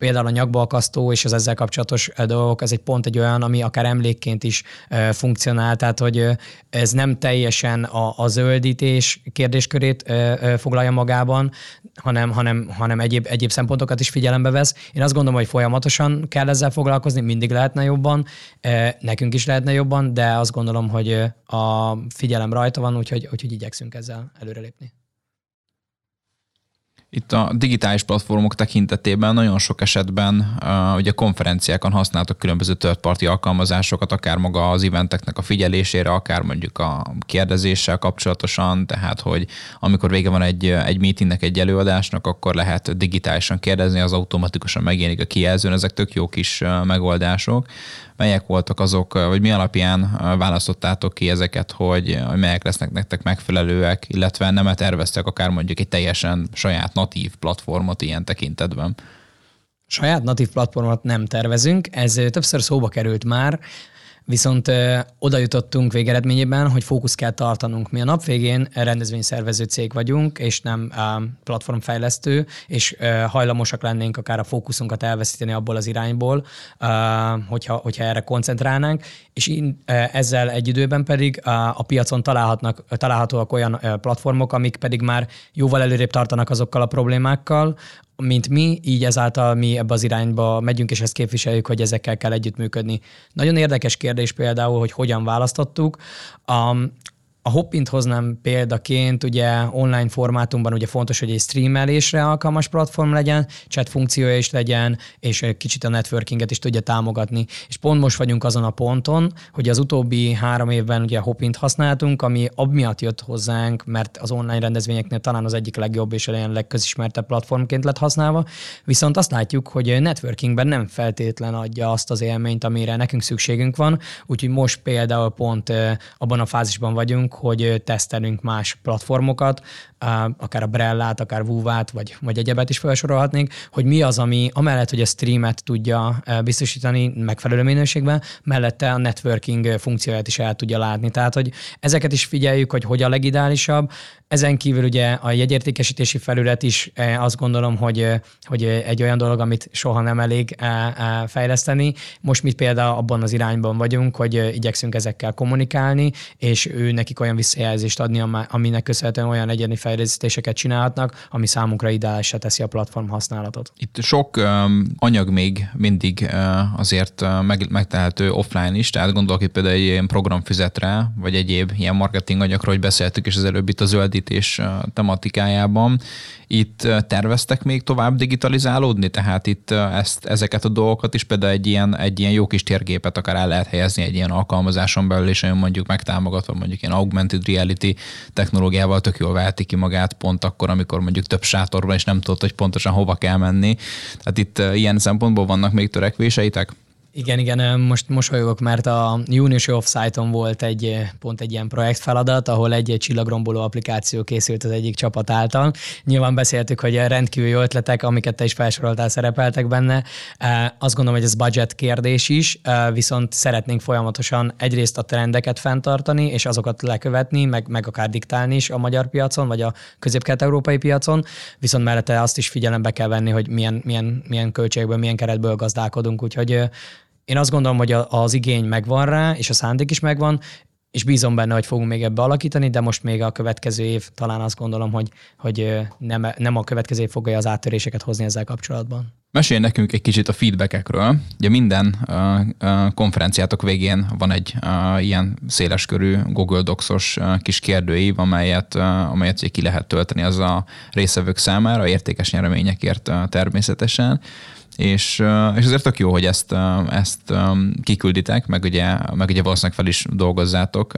például a nyakbalkasztó és az ezzel kapcsolatos dolgok, ez egy pont egy olyan, ami akár emlékként is funkcionál, tehát hogy ez nem teljesen a, a zöldítés kérdéskörét foglalja magában, hanem, hanem, hanem egyéb, egyéb szempontokat is figyelembe vesz. Én azt gondolom, hogy folyamatosan kell ezzel foglalkozni, mindig lehetne jobban, nekünk is lehetne jobban, de azt gondolom, hogy a figyelem rajta van, úgyhogy, úgyhogy igyekszünk ezzel előrelépni. Itt a digitális platformok tekintetében nagyon sok esetben uh, ugye konferenciákon használtak különböző third alkalmazásokat, akár maga az eventeknek a figyelésére, akár mondjuk a kérdezéssel kapcsolatosan, tehát hogy amikor vége van egy, egy meetingnek, egy előadásnak, akkor lehet digitálisan kérdezni, az automatikusan megjelenik a kijelzőn, ezek tök jó kis uh, megoldások melyek voltak azok, vagy mi alapján választottátok ki ezeket, hogy, melyek lesznek nektek megfelelőek, illetve nem terveztek akár mondjuk egy teljesen saját natív platformot ilyen tekintetben? Saját natív platformot nem tervezünk, ez többször szóba került már, Viszont ö, oda jutottunk végeredményében, hogy fókusz kell tartanunk. Mi a nap végén rendezvényszervező cég vagyunk, és nem ö, platformfejlesztő, és ö, hajlamosak lennénk akár a fókuszunkat elveszíteni abból az irányból, ö, hogyha, hogyha erre koncentrálnánk, és in, ö, ezzel egy időben pedig ö, a piacon találhatnak, találhatóak olyan ö, platformok, amik pedig már jóval előrébb tartanak azokkal a problémákkal, mint mi, így ezáltal mi ebbe az irányba megyünk, és ezt képviseljük, hogy ezekkel kell együttműködni. Nagyon érdekes kérdés például, hogy hogyan választottuk. Um, a Hoppint hoznám példaként, ugye online formátumban ugye fontos, hogy egy streamelésre alkalmas platform legyen, chat funkciója is legyen, és kicsit a networkinget is tudja támogatni. És pont most vagyunk azon a ponton, hogy az utóbbi három évben ugye a Hoppint használtunk, ami miatt jött hozzánk, mert az online rendezvényeknél talán az egyik legjobb és a legközismertebb platformként lett használva. Viszont azt látjuk, hogy networkingben nem feltétlen adja azt az élményt, amire nekünk szükségünk van, úgyhogy most például pont abban a fázisban vagyunk, hogy tesztelünk más platformokat, akár a Brellát, akár Vuvát, vagy, vagy egyebet is felsorolhatnénk, hogy mi az, ami amellett, hogy a streamet tudja biztosítani megfelelő minőségben, mellette a networking funkcióját is el tudja látni. Tehát, hogy ezeket is figyeljük, hogy hogy a legideálisabb. Ezen kívül ugye a jegyértékesítési felület is azt gondolom, hogy, hogy egy olyan dolog, amit soha nem elég fejleszteni. Most mi például abban az irányban vagyunk, hogy igyekszünk ezekkel kommunikálni, és ő nekik olyan visszajelzést adni, aminek köszönhetően olyan egyéni fejlesztéseket csinálhatnak, ami számunkra ideálisra teszi a platform használatot. Itt sok um, anyag még mindig uh, azért uh, meg, megtehető offline is, tehát gondolok itt például egy ilyen programfüzetre, vagy egyéb ilyen marketing anyagról, hogy beszéltük is az előbb itt a zöldítés uh, tematikájában, itt terveztek még tovább digitalizálódni, tehát itt ezt, ezeket a dolgokat is például egy ilyen, egy ilyen jó kis térgépet akár el lehet helyezni egy ilyen alkalmazáson belül, és olyan mondjuk megtámogatva mondjuk ilyen augmented reality technológiával tök jól veheti ki magát pont akkor, amikor mondjuk több sátorban és nem tudod, hogy pontosan hova kell menni. Tehát itt ilyen szempontból vannak még törekvéseitek? Igen, igen, most mosolyogok, mert a júniusi offsite-on volt egy pont egy ilyen projektfeladat, ahol egy, egy csillagromboló applikáció készült az egyik csapat által. Nyilván beszéltük, hogy rendkívül jó ötletek, amiket te is felsoroltál, szerepeltek benne. Azt gondolom, hogy ez budget kérdés is, viszont szeretnénk folyamatosan egyrészt a trendeket fenntartani, és azokat lekövetni, meg, meg akár diktálni is a magyar piacon, vagy a közép-kelet-európai piacon, viszont mellette azt is figyelembe kell venni, hogy milyen, milyen, milyen költségből, milyen keretből gazdálkodunk, úgyhogy én azt gondolom, hogy az igény megvan rá, és a szándék is megvan, és bízom benne, hogy fogunk még ebbe alakítani, de most még a következő év talán azt gondolom, hogy, hogy nem, nem a következő év fogja az áttöréseket hozni ezzel kapcsolatban. Mesélj nekünk egy kicsit a feedbackekről. Ugye minden uh, uh, konferenciátok végén van egy uh, ilyen széleskörű Google Docs-os uh, kis kérdőív, amelyet, uh, amelyet ki lehet tölteni az a részevők számára, értékes nyereményekért uh, természetesen és, és azért tök jó, hogy ezt, ezt kikülditek, meg ugye, meg ugye valószínűleg fel is dolgozzátok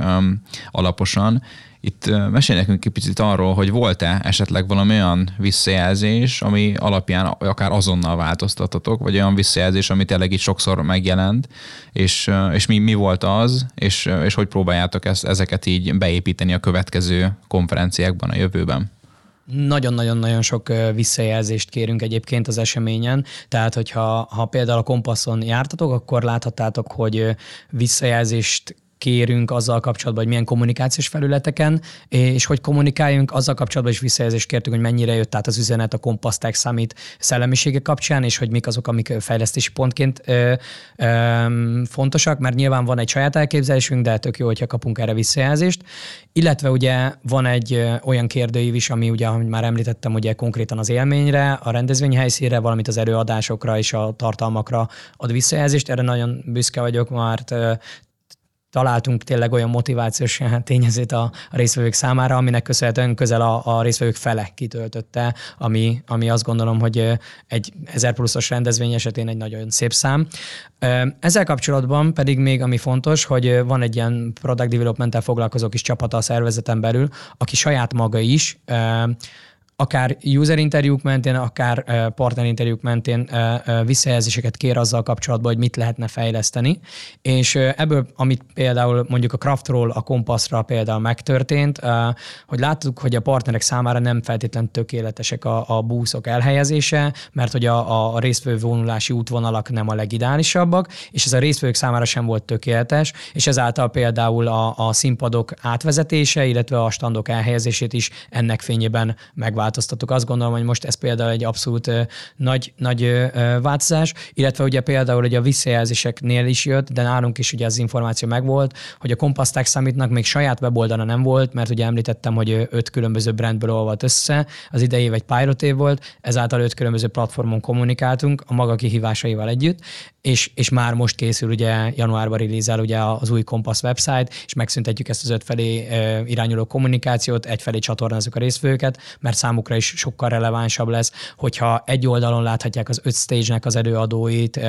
alaposan. Itt mesélj nekünk egy picit arról, hogy volt-e esetleg valami olyan visszajelzés, ami alapján akár azonnal változtatotok, vagy olyan visszajelzés, ami tényleg itt sokszor megjelent, és, és mi, mi volt az, és, és hogy próbáljátok ezt, ezeket így beépíteni a következő konferenciákban a jövőben? Nagyon-nagyon-nagyon sok visszajelzést kérünk egyébként az eseményen, tehát hogyha ha például a Kompasszon jártatok, akkor láthattátok, hogy visszajelzést kérünk azzal kapcsolatban, hogy milyen kommunikációs felületeken, és hogy kommunikáljunk, azzal kapcsolatban is visszajelzést kértünk, hogy mennyire jött át az üzenet a Compass Tech Summit szellemisége kapcsán, és hogy mik azok, amik fejlesztési pontként ö, ö, fontosak, mert nyilván van egy saját elképzelésünk, de tök jó, hogyha kapunk erre visszajelzést. Illetve ugye van egy olyan kérdőív is, ami ugye, ahogy már említettem, ugye konkrétan az élményre, a rendezvény helyszínre, valamint az előadásokra és a tartalmakra ad visszajelzést. Erre nagyon büszke vagyok, mert találtunk tényleg olyan motivációs tényezőt a, a részvevők számára, aminek köszönhetően közel a, a részvevők fele kitöltötte, ami, ami azt gondolom, hogy egy 1000 pluszos rendezvény esetén egy nagyon szép szám. Ezzel kapcsolatban pedig még ami fontos, hogy van egy ilyen product development-tel foglalkozó kis csapata a szervezeten belül, aki saját maga is akár user interjúk mentén, akár partner interjúk mentén visszajelzéseket kér azzal kapcsolatban, hogy mit lehetne fejleszteni. És ebből, amit például mondjuk a Craftról, a Kompasszra például megtörtént, hogy láttuk, hogy a partnerek számára nem feltétlenül tökéletesek a, a búszok elhelyezése, mert hogy a, a résztvevő vonulási útvonalak nem a legideálisabbak, és ez a résztvevők számára sem volt tökéletes, és ezáltal például a, a színpadok átvezetése, illetve a standok elhelyezését is ennek fényében megváltozott változtattuk. Azt gondolom, hogy most ez például egy abszolút nagy, nagy változás, illetve ugye például hogy a visszajelzéseknél is jött, de nálunk is ugye az információ megvolt, hogy a Compass Tech Summitnak még saját weboldala nem volt, mert ugye említettem, hogy öt különböző brandből olvat össze, az idei év egy pilot év volt, ezáltal öt különböző platformon kommunikáltunk a maga kihívásaival együtt, és, és már most készül ugye januárban release ugye az új Compass website, és megszüntetjük ezt az öt felé irányuló kommunikációt, egyfelé csatornázzuk a részvőket, mert számukra is sokkal relevánsabb lesz, hogyha egy oldalon láthatják az öt stage-nek az előadóit,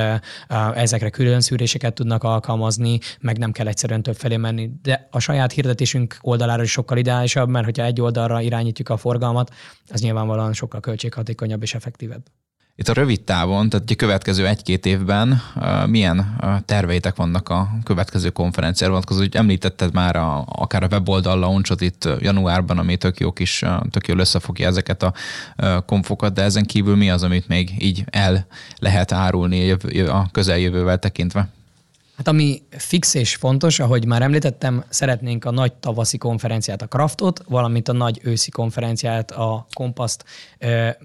ezekre külön szűréseket tudnak alkalmazni, meg nem kell egyszerűen több felé menni. De a saját hirdetésünk oldalára is sokkal ideálisabb, mert hogyha egy oldalra irányítjuk a forgalmat, az nyilvánvalóan sokkal költséghatékonyabb és effektívebb. Itt a rövid távon, tehát a következő egy-két évben milyen terveitek vannak a következő konferenciára vonatkozó? Úgy említetted már a, akár a weboldal launchot itt januárban, ami tök jó kis, tök jól összefogja ezeket a konfokat, de ezen kívül mi az, amit még így el lehet árulni a közeljövővel tekintve? Hát ami fix és fontos, ahogy már említettem, szeretnénk a nagy tavaszi konferenciát, a Kraftot, valamint a nagy őszi konferenciát, a Kompaszt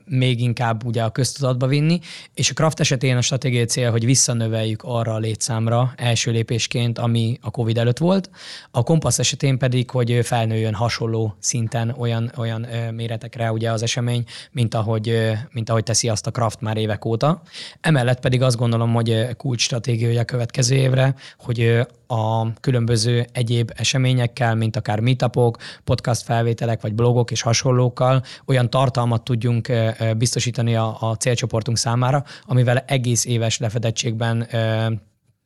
még inkább ugye a köztudatba vinni, és a Kraft esetén a stratégiai cél, hogy visszanöveljük arra a létszámra első lépésként, ami a Covid előtt volt. A Kompassz esetén pedig, hogy felnőjön hasonló szinten olyan, olyan méretekre ugye az esemény, mint ahogy, mint ahogy teszi azt a Kraft már évek óta. Emellett pedig azt gondolom, hogy kulcs stratégia a következő évre, évre, hogy a különböző egyéb eseményekkel, mint akár meetupok, podcast felvételek, vagy blogok és hasonlókkal olyan tartalmat tudjunk biztosítani a, a célcsoportunk számára, amivel egész éves lefedettségben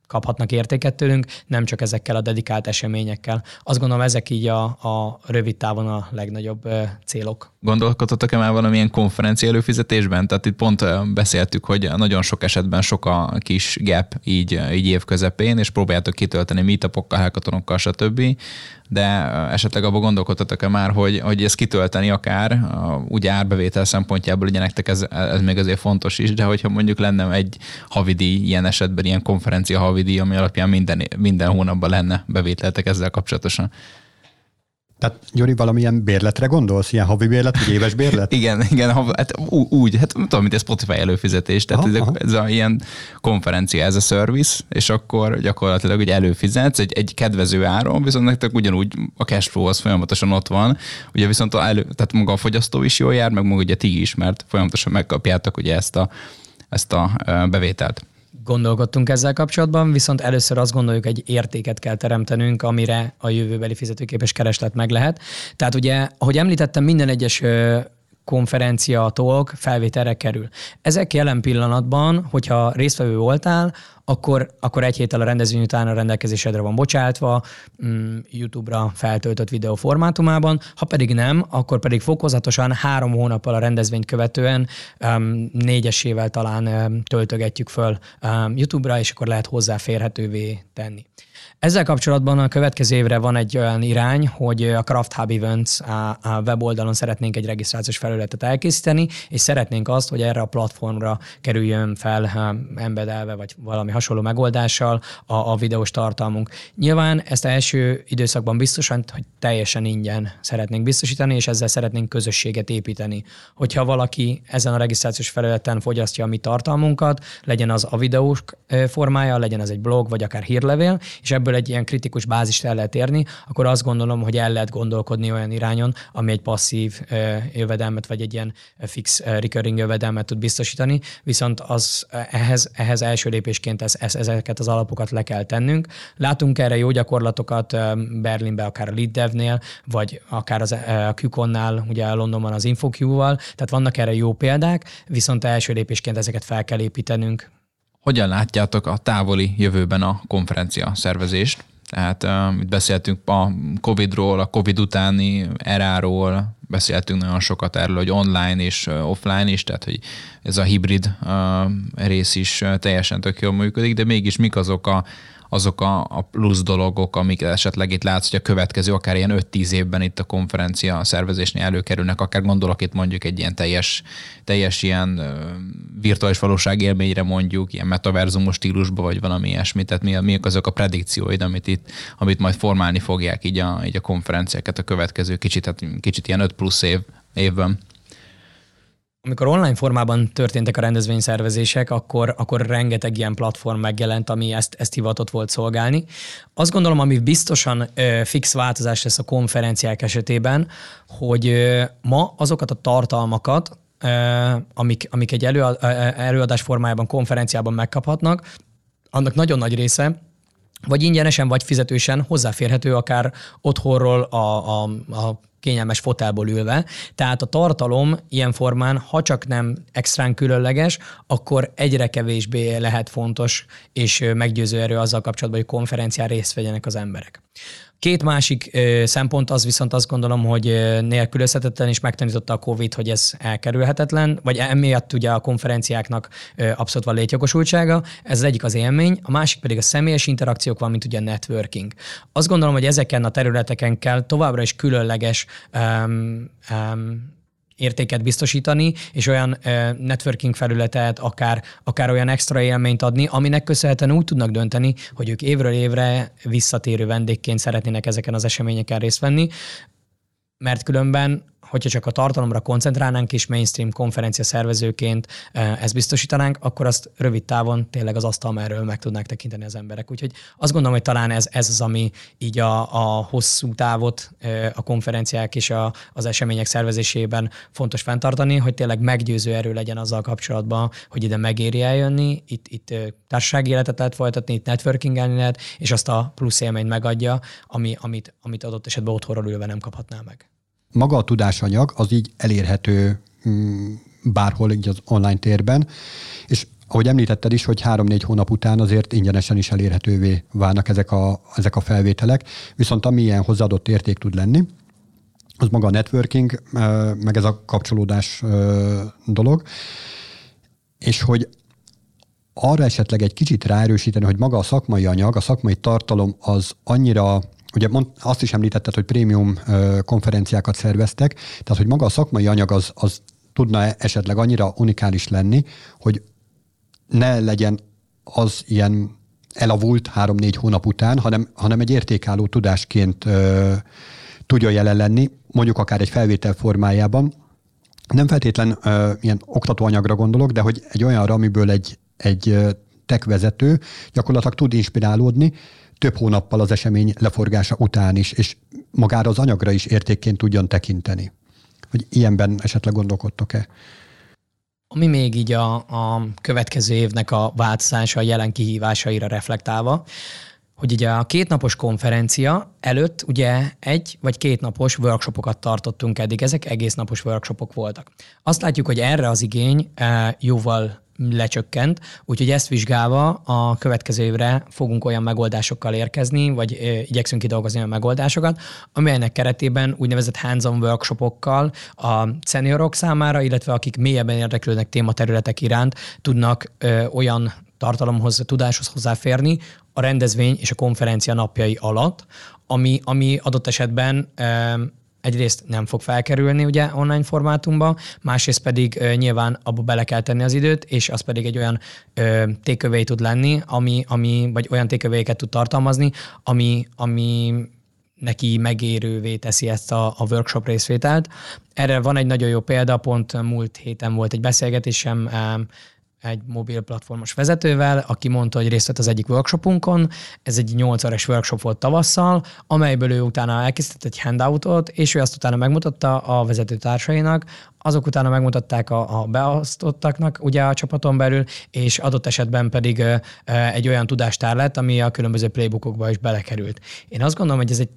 kaphatnak értéket tőlünk, nem csak ezekkel a dedikált eseményekkel. Azt gondolom, ezek így a, a rövid távon a legnagyobb célok. Gondolkodtatok-e már valamilyen konferencia előfizetésben? Tehát itt pont beszéltük, hogy nagyon sok esetben sok a kis gap így, így év közepén, és próbáljátok kitölteni meetupokkal, hackathonokkal, stb de esetleg abban gondolkodtatok-e már, hogy, hogy ezt kitölteni akár, ugye árbevétel szempontjából ugye nektek ez, ez még azért fontos is, de hogyha mondjuk lenne egy havidi ilyen esetben, ilyen konferencia havidi, ami alapján minden, minden hónapban lenne bevételtek ezzel kapcsolatosan. Tehát Gyuri, valamilyen bérletre gondolsz? Ilyen havi bérlet, vagy éves bérlet? igen, igen, hát úgy, hát tudom, mint egy Spotify előfizetés, tehát aha, ez, aha. ez a ilyen konferencia, ez a service, és akkor gyakorlatilag hogy előfizetsz egy, egy kedvező áron, viszont nektek ugyanúgy a cash flow az folyamatosan ott van, ugye viszont a elő, tehát maga a fogyasztó is jól jár, meg maga ugye ti is, mert folyamatosan megkapjátok ugye ezt a, ezt a bevételt gondolkodtunk ezzel kapcsolatban, viszont először azt gondoljuk, egy értéket kell teremtenünk, amire a jövőbeli fizetőképes kereslet meg lehet. Tehát ugye, ahogy említettem, minden egyes konferencia, talk felvételre kerül. Ezek jelen pillanatban, hogyha résztvevő voltál, akkor, akkor egy héttel a rendezvény után a rendelkezésedre van bocsátva, mm, YouTube-ra feltöltött videó formátumában, ha pedig nem, akkor pedig fokozatosan három hónappal a rendezvényt követően um, négyesével talán um, töltögetjük föl YouTube-ra, és akkor lehet hozzáférhetővé tenni. Ezzel kapcsolatban a következő évre van egy olyan irány, hogy a Craft Hub Events a weboldalon szeretnénk egy regisztrációs felületet elkészíteni, és szeretnénk azt, hogy erre a platformra kerüljön fel embedelve, vagy valami hasonló megoldással a, a videós tartalmunk. Nyilván ezt első időszakban biztosan, hogy teljesen ingyen szeretnénk biztosítani, és ezzel szeretnénk közösséget építeni. Hogyha valaki ezen a regisztrációs felületen fogyasztja a mi tartalmunkat, legyen az a videós formája, legyen az egy blog, vagy akár hírlevél, és ebből ebből egy ilyen kritikus bázist el lehet érni, akkor azt gondolom, hogy el lehet gondolkodni olyan irányon, ami egy passzív jövedelmet, vagy egy ilyen fix recurring jövedelmet tud biztosítani, viszont az ehhez, ehhez első lépésként ez, ez, ezeket az alapokat le kell tennünk. Látunk erre jó gyakorlatokat Berlinbe, akár a LeadDev-nél, vagy akár az, a QCon-nál, ugye Londonban az InfoQ-val, tehát vannak erre jó példák, viszont első lépésként ezeket fel kell építenünk. Hogyan látjátok a távoli jövőben a konferencia szervezést? Tehát uh, beszéltünk a Covid-ról, a Covid utáni eráról, beszéltünk nagyon sokat erről, hogy online és offline is, tehát hogy ez a hibrid uh, rész is teljesen tök jól működik, de mégis mik azok a azok a, a plusz dologok, amik esetleg itt látsz, hogy a következő akár ilyen 5-10 évben itt a konferencia szervezésnél előkerülnek, akár gondolok itt mondjuk egy ilyen teljes, teljes ilyen virtuális valóság élményre mondjuk, ilyen metaverzumos stílusba, vagy valami ilyesmi, tehát mi, mi azok a predikcióid, amit itt, amit majd formálni fogják így a, így a konferenciákat a következő kicsit, hát kicsit ilyen 5 plusz év, évben amikor online formában történtek a rendezvényszervezések, akkor, akkor rengeteg ilyen platform megjelent, ami ezt, ezt hivatott volt szolgálni. Azt gondolom, ami biztosan ö, fix változás lesz a konferenciák esetében, hogy ö, ma azokat a tartalmakat, ö, amik, amik egy elő, előadás formájában, konferenciában megkaphatnak, annak nagyon nagy része vagy ingyenesen, vagy fizetősen hozzáférhető akár otthonról a, a, a kényelmes fotelból ülve. Tehát a tartalom ilyen formán, ha csak nem extrán különleges, akkor egyre kevésbé lehet fontos és meggyőző erő azzal kapcsolatban, hogy konferencián részt vegyenek az emberek. Két másik ö, szempont az viszont azt gondolom, hogy nélkülözhetetlen is megtanította a COVID, hogy ez elkerülhetetlen, vagy emiatt ugye a konferenciáknak ö, abszolút van létjogosultsága. Ez az egyik az élmény, a másik pedig a személyes interakciók van, mint ugye a networking. Azt gondolom, hogy ezeken a területeken kell továbbra is különleges um, um, értéket biztosítani, és olyan networking felületet, akár, akár olyan extra élményt adni, aminek köszönhetően úgy tudnak dönteni, hogy ők évről évre visszatérő vendégként szeretnének ezeken az eseményeken részt venni, mert különben hogyha csak a tartalomra koncentrálnánk és mainstream konferencia szervezőként eh, ezt biztosítanánk, akkor azt rövid távon tényleg az asztal erről meg tudnák tekinteni az emberek. Úgyhogy azt gondolom, hogy talán ez, ez az, ami így a, a hosszú távot eh, a konferenciák és a, az események szervezésében fontos fenntartani, hogy tényleg meggyőző erő legyen azzal kapcsolatban, hogy ide megéri eljönni, itt, itt eh, társasági életet lehet folytatni, itt networkingelni lehet, és azt a plusz élményt megadja, ami, amit, amit adott esetben otthonról ülve nem kaphatná meg maga a tudásanyag az így elérhető mm, bárhol így az online térben, és ahogy említetted is, hogy három-négy hónap után azért ingyenesen is elérhetővé válnak ezek a, ezek a felvételek, viszont ami ilyen hozzáadott érték tud lenni, az maga a networking, meg ez a kapcsolódás dolog, és hogy arra esetleg egy kicsit ráerősíteni, hogy maga a szakmai anyag, a szakmai tartalom az annyira Ugye mond, azt is említetted, hogy prémium konferenciákat szerveztek, tehát hogy maga a szakmai anyag az, az tudna esetleg annyira unikális lenni, hogy ne legyen az ilyen elavult három-négy hónap után, hanem, hanem egy értékálló tudásként ö, tudja jelen lenni, mondjuk akár egy felvétel formájában. Nem feltétlen ö, ilyen oktatóanyagra gondolok, de hogy egy olyanra, amiből egy, egy tech vezető gyakorlatilag tud inspirálódni, több hónappal az esemény leforgása után is, és magára az anyagra is értékként tudjon tekinteni. Hogy ilyenben esetleg gondolkodtok-e? Ami még így a, a következő évnek a változása, a jelen kihívásaira reflektálva, hogy ugye a kétnapos konferencia előtt ugye egy vagy két napos workshopokat tartottunk eddig, ezek egész napos workshopok voltak. Azt látjuk, hogy erre az igény eh, jóval lecsökkent, úgyhogy ezt vizsgálva a következő évre fogunk olyan megoldásokkal érkezni, vagy igyekszünk kidolgozni olyan megoldásokat, amelynek keretében úgynevezett hands-on workshopokkal a seniorok számára, illetve akik mélyebben érdeklődnek tématerületek iránt, tudnak olyan tartalomhoz, tudáshoz hozzáférni a rendezvény és a konferencia napjai alatt, ami, ami adott esetben egyrészt nem fog felkerülni ugye online formátumba, másrészt pedig ö, nyilván abba bele kell tenni az időt, és az pedig egy olyan tékövé tud lenni, ami, ami, vagy olyan tékövéket tud tartalmazni, ami, ami neki megérővé teszi ezt a, a workshop részvételt. Erre van egy nagyon jó példa, pont múlt héten volt egy beszélgetésem egy mobil platformos vezetővel, aki mondta, hogy részt vett az egyik workshopunkon. Ez egy 8 órás workshop volt tavasszal, amelyből ő utána elkészített egy handoutot, és ő azt utána megmutatta a vezetőtársainak, azok utána megmutatták a, a beosztottaknak ugye a csapaton belül, és adott esetben pedig ö, egy olyan tudástár lett, ami a különböző playbookokba is belekerült. Én azt gondolom, hogy ez egy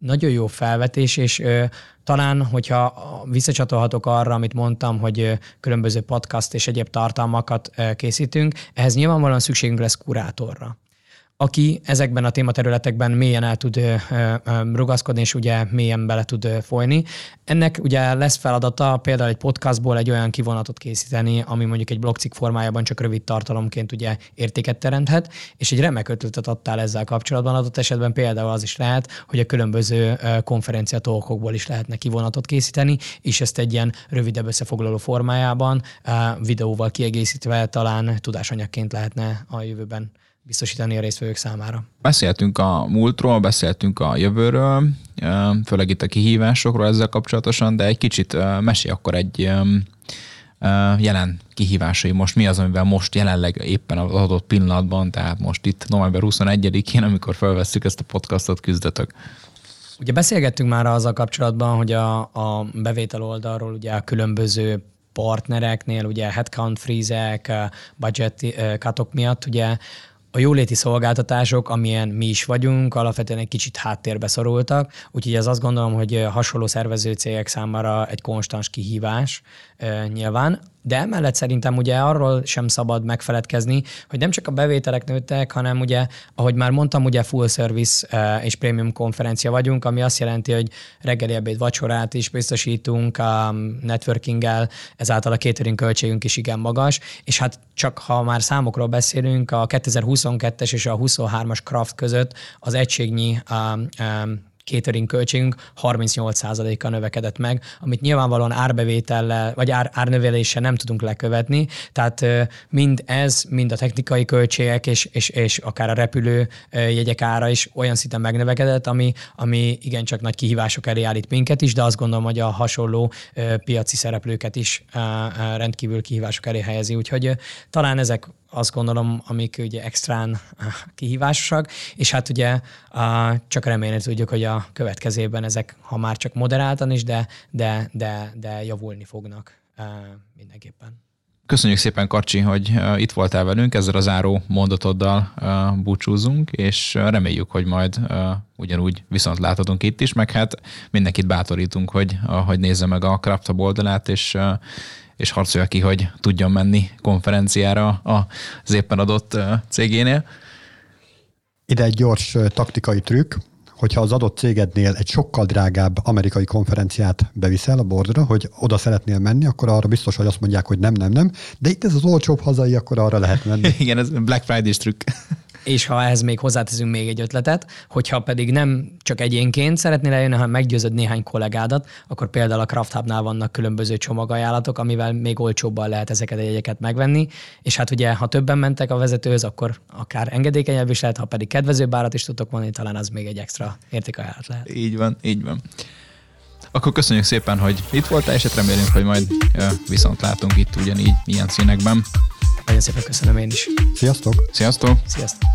nagyon jó felvetés, és ö, talán, hogyha visszacsatolhatok arra, amit mondtam, hogy ö, különböző podcast és egyéb tartalmakat ö, készítünk, ehhez nyilvánvalóan szükségünk lesz kurátorra aki ezekben a tématerületekben mélyen el tud rugaszkodni, és ugye mélyen bele tud folyni. Ennek ugye lesz feladata például egy podcastból egy olyan kivonatot készíteni, ami mondjuk egy blogcikk formájában csak rövid tartalomként ugye értéket teremthet, és egy remek ötletet adtál ezzel kapcsolatban. Adott esetben például az is lehet, hogy a különböző konferenciatókokból is lehetne kivonatot készíteni, és ezt egy ilyen rövidebb összefoglaló formájában videóval kiegészítve talán tudásanyagként lehetne a jövőben biztosítani a résztvevők számára. Beszéltünk a múltról, beszéltünk a jövőről, főleg itt a kihívásokról ezzel kapcsolatosan, de egy kicsit mesélj akkor egy jelen kihívásai most, mi az, amivel most jelenleg éppen az adott pillanatban, tehát most itt november 21-én, amikor felvesszük ezt a podcastot, küzdötök. Ugye beszélgettünk már azzal kapcsolatban, hogy a, a bevétel oldalról ugye a különböző partnereknél, ugye headcount freezek, budget cutok miatt ugye a jóléti szolgáltatások, amilyen mi is vagyunk, alapvetően egy kicsit háttérbe szorultak, úgyhogy ez azt gondolom, hogy hasonló szervező cégek számára egy konstans kihívás nyilván. De emellett szerintem ugye arról sem szabad megfeledkezni, hogy nem csak a bevételek nőttek, hanem ugye, ahogy már mondtam, ugye full service és premium konferencia vagyunk, ami azt jelenti, hogy reggeli ebéd vacsorát is biztosítunk a networkinggel, ezáltal a catering költségünk is igen magas, és hát csak ha már számokról beszélünk, a 2022-es és a 23-as Kraft között az egységnyi um, um, catering költségünk 38%-a növekedett meg, amit nyilvánvalóan árbevétellel vagy ár, árnöveléssel nem tudunk lekövetni, tehát mind ez, mind a technikai költségek és, és, és akár a repülő jegyek ára is olyan szinten megnövekedett, ami, ami igencsak nagy kihívások elé állít minket is, de azt gondolom, hogy a hasonló piaci szereplőket is rendkívül kihívások elé helyezi, úgyhogy talán ezek azt gondolom, amik ugye extrán kihívásosak, és hát ugye csak remélni tudjuk, hogy a következőben ezek, ha már csak moderáltan is, de, de, de, de javulni fognak mindenképpen. Köszönjük szépen, Karcsi, hogy itt voltál velünk, ezzel a záró mondatoddal búcsúzunk, és reméljük, hogy majd ugyanúgy viszont láthatunk itt is, meg hát mindenkit bátorítunk, hogy, hogy nézze meg a Craftab oldalát, és és harcolja ki, hogy tudjon menni konferenciára az éppen adott cégénél. Ide egy gyors taktikai trükk, hogyha az adott cégednél egy sokkal drágább amerikai konferenciát beviszel a bordra, hogy oda szeretnél menni, akkor arra biztos, hogy azt mondják, hogy nem, nem, nem, de itt ez az olcsóbb hazai, akkor arra lehet menni. Igen, ez Black Friday-s trükk és ha ehhez még hozzáteszünk még egy ötletet, hogyha pedig nem csak egyénként szeretnél eljönni, hanem meggyőzöd néhány kollégádat, akkor például a Craft Hubnál vannak különböző csomagajánlatok, amivel még olcsóbban lehet ezeket a jegyeket megvenni, és hát ugye, ha többen mentek a vezetőhöz, akkor akár engedékenyebb is lehet, ha pedig kedvezőbb árat is tudtok mondani, talán az még egy extra értékajánlat lehet. Így van, így van. Akkor köszönjük szépen, hogy itt voltál, és hát remélünk, hogy majd viszont látunk itt ugyanígy ilyen színekben. Nagyon szépen köszönöm én is. Sziasztok! Sziasztok! Sziasztok!